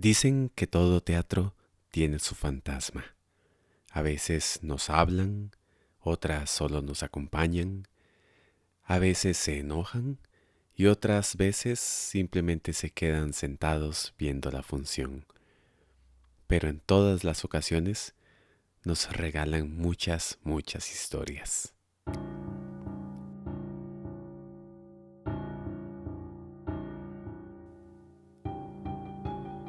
Dicen que todo teatro tiene su fantasma. A veces nos hablan, otras solo nos acompañan, a veces se enojan y otras veces simplemente se quedan sentados viendo la función. Pero en todas las ocasiones nos regalan muchas, muchas historias.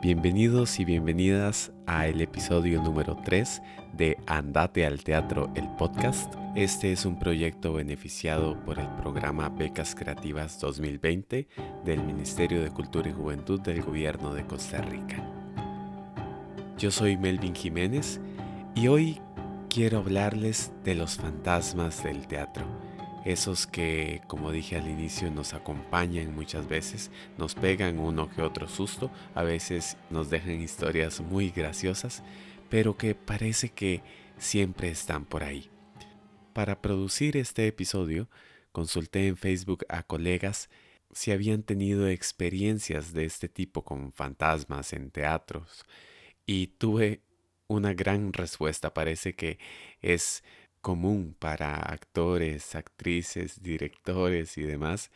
Bienvenidos y bienvenidas a el episodio número 3 de Andate al Teatro, el podcast. Este es un proyecto beneficiado por el programa Becas Creativas 2020 del Ministerio de Cultura y Juventud del Gobierno de Costa Rica. Yo soy Melvin Jiménez y hoy quiero hablarles de los fantasmas del teatro esos que, como dije al inicio, nos acompañan muchas veces, nos pegan uno que otro susto, a veces nos dejan historias muy graciosas, pero que parece que siempre están por ahí. Para producir este episodio, consulté en Facebook a colegas si habían tenido experiencias de este tipo con fantasmas en teatros y tuve una gran respuesta. Parece que es común para actores, actrices, directores y demás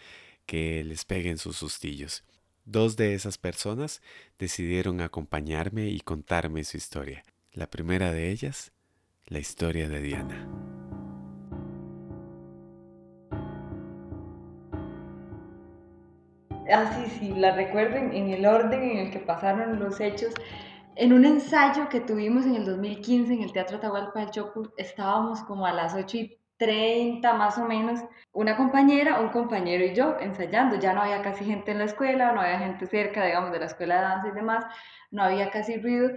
que les peguen sus sustillos. Dos de esas personas decidieron acompañarme y contarme su historia. La primera de ellas, la historia de Diana. Ah, sí, la recuerden en el orden en el que pasaron los hechos en un ensayo que tuvimos en el 2015 en el Teatro Tahualpa del Choco, estábamos como a las 8 y 30 más o menos, una compañera, un compañero y yo ensayando. Ya no había casi gente en la escuela, no había gente cerca, digamos, de la escuela de danza y demás, no había casi ruido.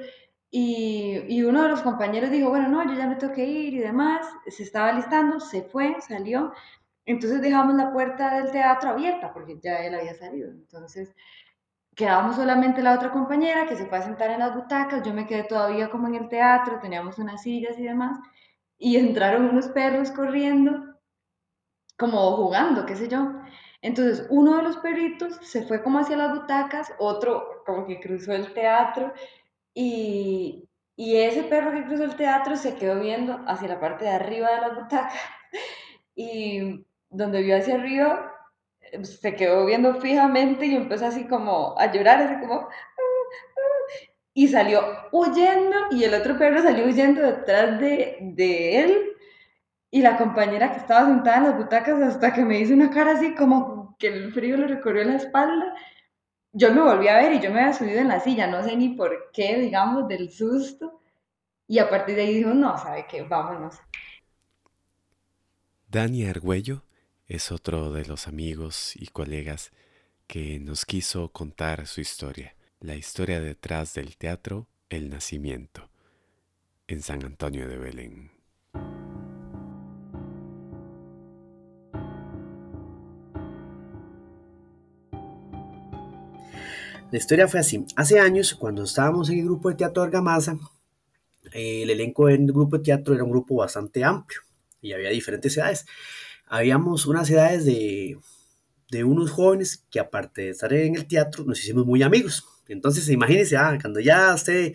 Y, y, uno de los compañeros dijo, bueno, no, yo ya me tengo que ir y demás, se estaba listando, se fue, salió. Entonces dejamos la puerta del teatro abierta porque ya él había salido. Entonces quedábamos solamente la otra compañera que se fue a sentar en las butacas, yo me quedé todavía como en el teatro, teníamos unas sillas y demás, y entraron unos perros corriendo, como jugando, qué sé yo. Entonces, uno de los perritos se fue como hacia las butacas, otro como que cruzó el teatro, y, y ese perro que cruzó el teatro se quedó viendo hacia la parte de arriba de las butacas, y donde vio hacia arriba se quedó viendo fijamente y empezó así como a llorar, así como... Y salió huyendo y el otro perro salió huyendo detrás de, de él y la compañera que estaba sentada en las butacas hasta que me hizo una cara así como que el frío le recorrió la espalda. Yo me volví a ver y yo me había subido en la silla, no sé ni por qué, digamos, del susto. Y a partir de ahí dijo, no, ¿sabe qué? Vámonos. Dani Argüello es otro de los amigos y colegas que nos quiso contar su historia, la historia detrás del teatro El Nacimiento, en San Antonio de Belén. La historia fue así. Hace años, cuando estábamos en el grupo de teatro Argamasa, el elenco del grupo de teatro era un grupo bastante amplio y había diferentes edades habíamos unas edades de, de unos jóvenes que aparte de estar en el teatro nos hicimos muy amigos. Entonces, imagínense, ah, cuando ya usted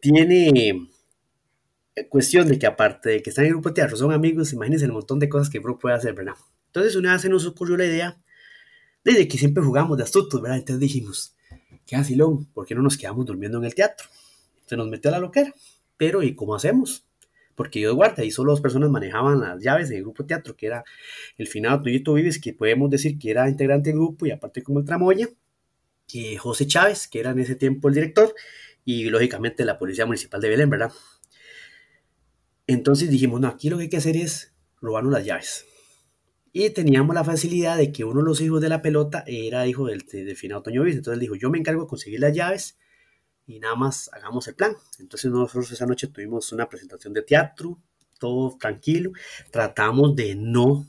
tiene cuestión de que aparte de que están en el grupo de teatro son amigos, imagínense el montón de cosas que uno puede hacer, ¿verdad? Entonces, una vez se nos ocurrió la idea desde que siempre jugamos de astutos, ¿verdad? Entonces dijimos, qué vacilón, ¿por qué no nos quedamos durmiendo en el teatro? Se nos metió a la loquera, pero ¿y cómo hacemos? Porque yo de guardia y solo dos personas manejaban las llaves del grupo teatro, que era el finado Tuyito Vives, que podemos decir que era integrante del grupo y aparte como el tramoya, y José Chávez, que era en ese tiempo el director, y lógicamente la Policía Municipal de Belén, ¿verdad? Entonces dijimos, no, aquí lo que hay que hacer es robarnos las llaves. Y teníamos la facilidad de que uno de los hijos de la pelota era hijo del, del finado Toño Vives, entonces dijo, yo me encargo de conseguir las llaves y nada más hagamos el plan. Entonces nosotros esa noche tuvimos una presentación de teatro, todo tranquilo, tratamos de no,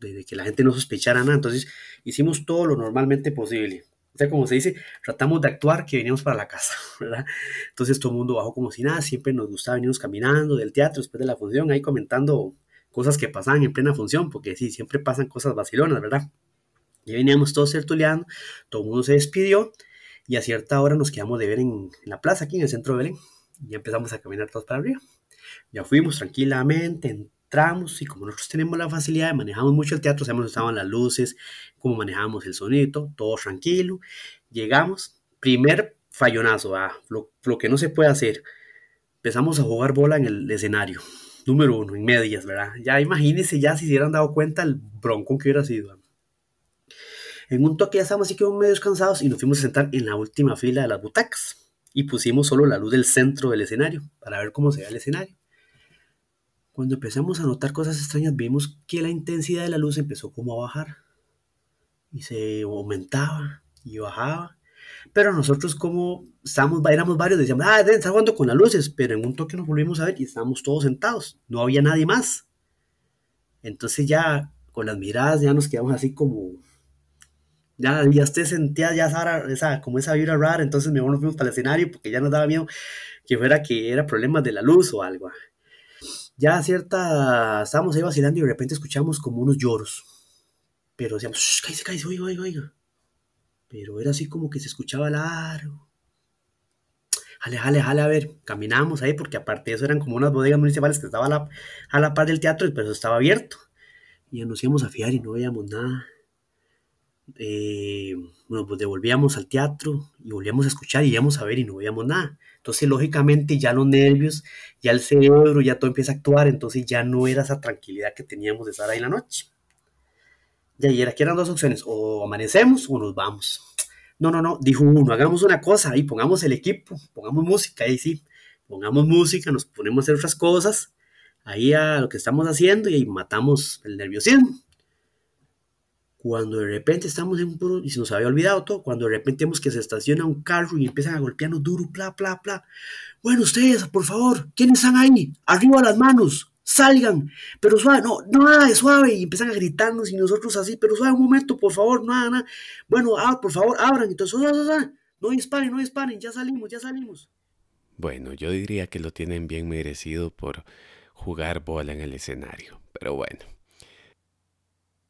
de, que la gente no sospechara nada, entonces hicimos todo lo normalmente posible. O sea, como se dice, tratamos de actuar que veníamos para la casa, ¿verdad? Entonces todo el mundo bajó como si nada, siempre nos gustaba venirnos caminando del teatro después de la función, ahí comentando cosas que pasaban en plena función, porque sí, siempre pasan cosas vacilonas, ¿verdad? Y veníamos todos tertuleando, todo el mundo se despidió Y a cierta hora nos quedamos de ver en, la plaza, aquí en el centro de Belén. Y empezamos a caminar todos para arriba. Ya fuimos tranquilamente, entramos y como nosotros tenemos la facilidad de manejamos mucho el teatro, sabemos dónde estaban las luces, cómo manejamos el sonido, todo tranquilo. Llegamos, primer fallonazo, ah, lo, que no se puede hacer. Empezamos a jugar bola en el escenario número uno, en medias, ¿verdad? Ya imagínense ya si se hubieran dado cuenta el bronco que hubiera sido. En un toque ya estábamos así que medio descansados y nos fuimos a sentar en la última fila de las butacas y pusimos solo la luz del centro del escenario para ver cómo se ve el escenario. Cuando empezamos a notar cosas extrañas vimos que la intensidad de la luz empezó como a bajar y se aumentaba y bajaba pero nosotros como estábamos, éramos varios, decíamos, ah, deben estar jugando con las luces, pero en un toque nos volvimos a ver y estábamos todos sentados, no había nadie más. Entonces ya con las miradas ya nos quedamos así como, ya, ya usted sentía ya esa, como esa vibra rara, entonces mejor nos fuimos para el escenario porque ya nos daba miedo que fuera que era problemas de la luz o algo. Ya cierta, estábamos ahí vacilando y de repente escuchamos como unos lloros. Pero decíamos, cállese, cállese, oiga, oiga, oiga pero era así como que se escuchaba largo. Jale, jale, jale, a ver, caminamos ahí, porque aparte de eso eran como unas bodegas municipales que estaban a la, a la par del teatro, pero eso estaba abierto. Y nos íbamos a fiar y no veíamos nada. Eh, bueno, pues devolvíamos al teatro y volvíamos a escuchar y íbamos a ver y no veíamos nada. Entonces, lógicamente, ya los nervios, ya el cerebro, ya todo empieza a actuar, entonces ya no era esa tranquilidad que teníamos de estar ahí la noche. Y ayer aquí eran dos opciones, o amanecemos o nos vamos. No, no, no, dijo uno, hagamos una cosa, ahí pongamos el equipo, pongamos música, ahí sí, pongamos música, nos ponemos a hacer otras cosas, ahí a lo que estamos haciendo y ahí matamos el nerviosismo. Cuando de repente estamos en un puro, y se nos había olvidado todo, cuando de repente vemos que se estaciona un carro y empiezan a golpearnos duro, bla, bla, bla. Bueno, ustedes, por favor, ¿quiénes están ahí? Arriba las manos salgan, pero suave, no, nada de suave, y empiezan a gritarnos y nosotros así, pero suave un momento, por favor, nada, nada, bueno, ah, por favor, abran, entonces, no disparen, no disparen, ya salimos, ya salimos. Bueno, yo diría que lo tienen bien merecido por jugar bola en el escenario, pero bueno.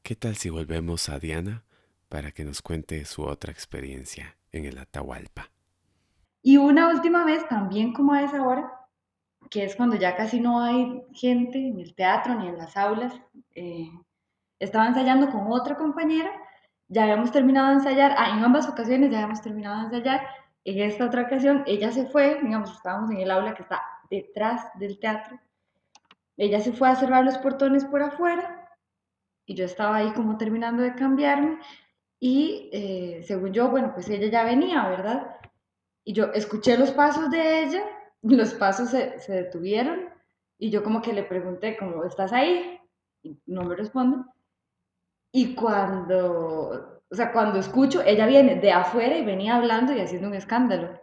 ¿Qué tal si volvemos a Diana para que nos cuente su otra experiencia en el Atahualpa? Y una última vez, también como a esa hora, que es cuando ya casi no hay gente en el teatro ni en las aulas. Eh, estaba ensayando con otra compañera, ya habíamos terminado de ensayar, ah, en ambas ocasiones ya habíamos terminado de ensayar, en esta otra ocasión ella se fue, digamos, estábamos en el aula que está detrás del teatro, ella se fue a cerrar los portones por afuera y yo estaba ahí como terminando de cambiarme y eh, según yo, bueno, pues ella ya venía, ¿verdad? Y yo escuché los pasos de ella los pasos se, se, detuvieron y yo como que le pregunté, ¿cómo estás ahí? Y no me responde. Y cuando, o sea, cuando escucho, ella viene de afuera y venía hablando y haciendo un escándalo.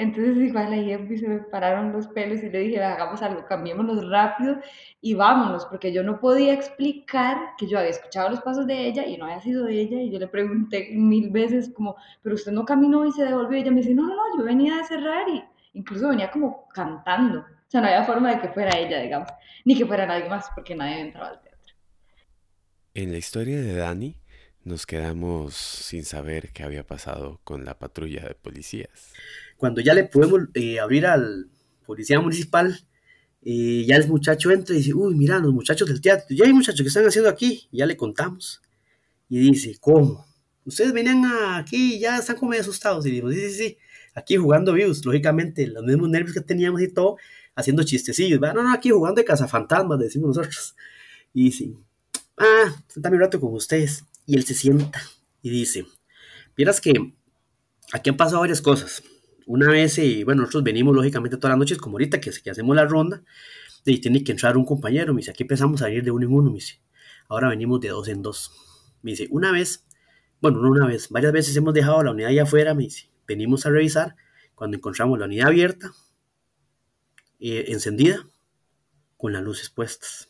Entonces igual ahí se me pararon los pelos y le dije, hagamos algo, cambiémonos rápido y vámonos, porque yo no podía explicar que yo había escuchado los pasos de ella y no había sido de ella y yo le pregunté mil veces como, pero usted no caminó y se devolvió y ella me dice, no, no, no, yo venía a cerrar y, incluso venía como cantando. O sea, no había forma de que fuera ella, digamos, ni que fuera nadie más, porque nadie entraba al teatro. En la historia de Dani, nos quedamos sin saber qué había pasado con la patrulla de policías. Cuando ya le podemos eh, abrir al policía municipal, eh, ya el muchacho entra y dice, uy, mira, los muchachos del teatro, ya hay muchachos que están haciendo aquí, y ya le contamos. Y dice, ¿cómo? Ustedes venían aquí y ya están como asustados. Y digo, sí, sí, sí aquí jugando vivos, lógicamente, los mismos nervios que teníamos y todo, haciendo chistecillos, No, no, aquí jugando de cazafantasmas, decimos nosotros. Y sí, ah, mi rato con ustedes. Y él se sienta y dice, miras que aquí han pasado varias cosas. Una vez, eh, bueno, nosotros venimos lógicamente todas las noches, como ahorita que, que hacemos la ronda, y tiene que entrar un compañero, me dice, aquí empezamos a ir de uno en uno, me dice, ahora venimos de dos en dos. Me dice, una vez, bueno, no una vez, varias veces hemos dejado la unidad allá afuera, me dice, venimos a revisar cuando encontramos la unidad abierta, eh, encendida, con las luces puestas.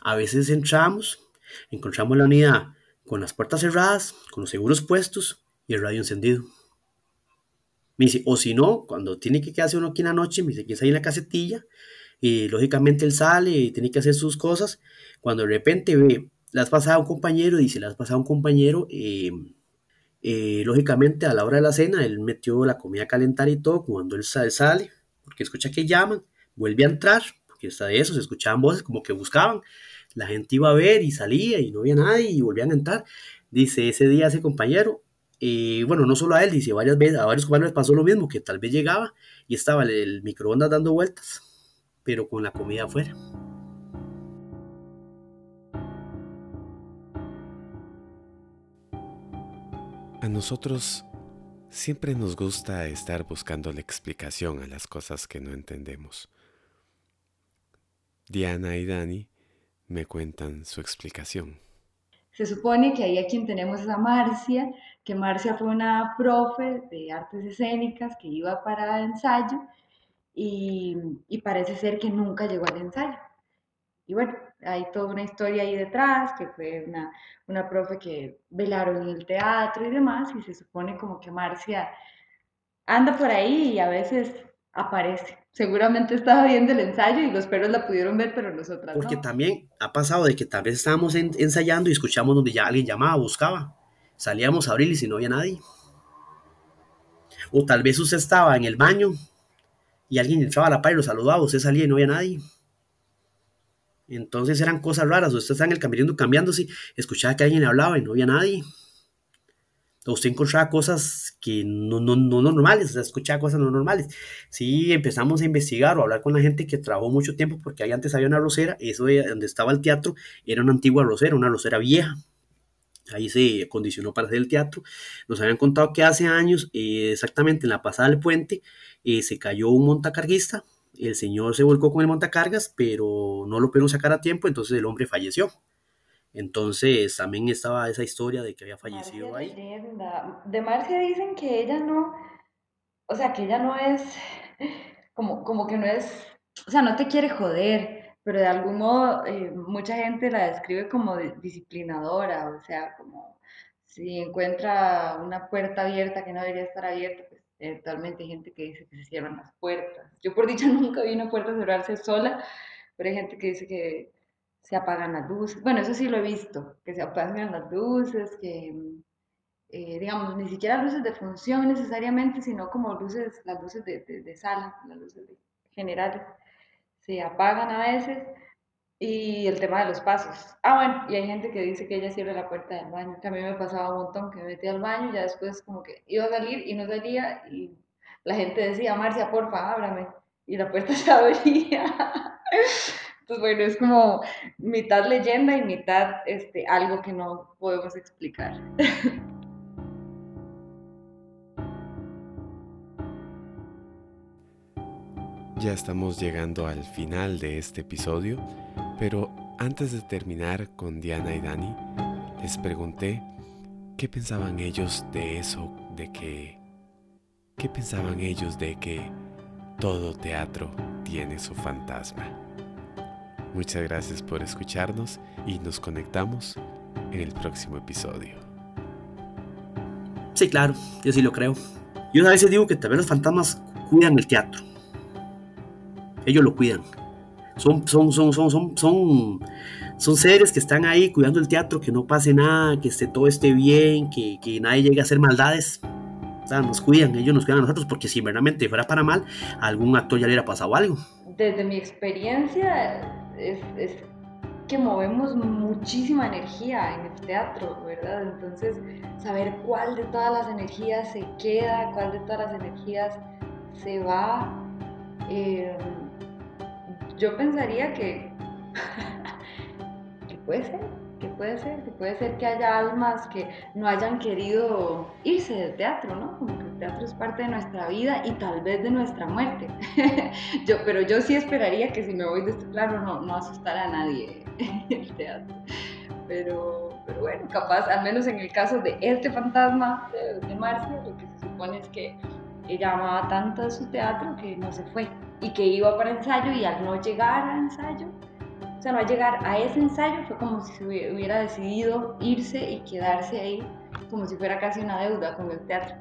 A veces entramos, encontramos la unidad con las puertas cerradas, con los seguros puestos y el radio encendido. Me dice, o si no, cuando tiene que quedarse uno aquí en la noche, me dice que está ahí en la casetilla, y lógicamente él sale y tiene que hacer sus cosas. Cuando de repente ve, las pasado un compañero, dice, las pasado un compañero, eh, Eh, lógicamente, a la hora de la cena, él metió la comida a calentar y todo. Cuando él sale, porque escucha que llaman, vuelve a entrar, porque está de eso, se escuchaban voces como que buscaban. La gente iba a ver y salía y no había nadie y volvían a entrar. Dice, ese día ese compañero, eh, bueno, no solo a él, dice, varias veces, a varios compañeros pasó lo mismo, que tal vez llegaba y estaba el microondas dando vueltas, pero con la comida afuera. A nosotros siempre nos gusta estar buscando la explicación a las cosas que no entendemos. Diana y Dani me cuentan su explicación. Se supone que ahí a quien tenemos es a Marcia, que Marcia fue una profe de artes escénicas que iba para ensayo y, y parece ser que nunca llegó al ensayo. Y bueno, hay toda una historia ahí detrás, que fue una, una profe que velaron en el teatro y demás, y se supone como que Marcia anda por ahí y a veces aparece. Seguramente estaba viendo el ensayo y los perros la pudieron ver, pero nosotras Porque también ha pasado de que tal vez estábamos ensayando y escuchamos donde ya alguien llamaba, buscaba. Salíamos a abrir y si no había nadie. O tal vez usted estaba en el baño y alguien entraba a la par y lo saludaba, usted salía y no había nadie. Entonces eran cosas raras. Usted estaba en el camerino cambiándose, escuchaba que alguien hablaba y no había nadie. Usted encontraba cosas que no, no, no normales, o sea, escuchaba cosas no normales. Sí, empezamos a investigar o a hablar con la gente que trabajó mucho tiempo, porque ahí antes había una rosera, eso de donde estaba el teatro era una antigua rosera, una rosera vieja. Ahí se acondicionó para hacer el teatro. Nos habían contado que hace años, eh, exactamente en la pasada del puente, eh, se cayó un montacarguista el señor se volcó con el montacargas, pero no lo pudieron sacar a tiempo, entonces el hombre falleció. Entonces también estaba esa historia de que había fallecido ahí. De Marcia dicen que ella no, o sea, que ella no es, como, como que no es, o sea, no te quiere joder, pero de algún modo eh, mucha gente la describe como disciplinadora, o sea, como si encuentra una puerta abierta que no debería estar abierta, pues Actualmente hay gente que dice que se cierran las puertas. Yo por dicha nunca vi una puerta cerrarse sola, pero hay gente que dice que se apagan las luces. Bueno, eso sí lo he visto, que se apagan las luces, que, eh, digamos, ni siquiera luces de función necesariamente, sino como luces, las luces de, de, sala, las luces generales, se apagan a veces y el tema de los pasos. Ah, bueno, y hay gente que dice que ella cierra la puerta del baño, que a mí me pasaba un montón, que me metía al baño y ya después como que iba a salir y no salía y la gente decía, Marcia, porfa, ábrame. Y la puerta se abría. Entonces, bueno, es como mitad leyenda y mitad este, algo que no podemos explicar. Ya estamos llegando al final de este episodio, pero antes de terminar con Diana y Dani, les pregunté qué pensaban ellos de eso, de que... ¿Qué pensaban ellos de que todo teatro tiene su fantasma? Muchas gracias por escucharnos y nos conectamos en el próximo episodio. Sí, claro, yo sí lo creo. Yo a veces digo que tal vez los fantasmas cuidan el teatro ellos lo cuidan. Son, son, son, son, son, son, son seres que están ahí cuidando el teatro, que no pase nada, que esté, todo esté bien, que, que nadie llegue a hacer maldades. O sea, nos cuidan, ellos nos cuidan a nosotros, porque si verdaderamente fuera para mal, a algún actor ya le hubiera pasado algo. Desde mi experiencia, es, es que movemos muchísima energía en el teatro, ¿verdad? Entonces, saber cuál de todas las energías se queda, cuál de todas las energías se va. Eh, yo pensaría que, que puede ser, que puede ser, que puede ser que haya almas que no hayan querido irse del teatro, ¿no? Como que el teatro es parte de nuestra vida y tal vez de nuestra muerte. yo, pero yo sí esperaría que si me voy de este plano no, no asustara a nadie el teatro. Pero, pero bueno, capaz, al menos en el caso de este fantasma de, de Marcia, lo que se supone es que ella amaba tanto su teatro que no se fue y que iba para ensayo y al no llegar a ensayo, o sea, no llegar a ese ensayo fue como si hubiera decidido irse y quedarse ahí como si fuera casi una deuda con el teatro.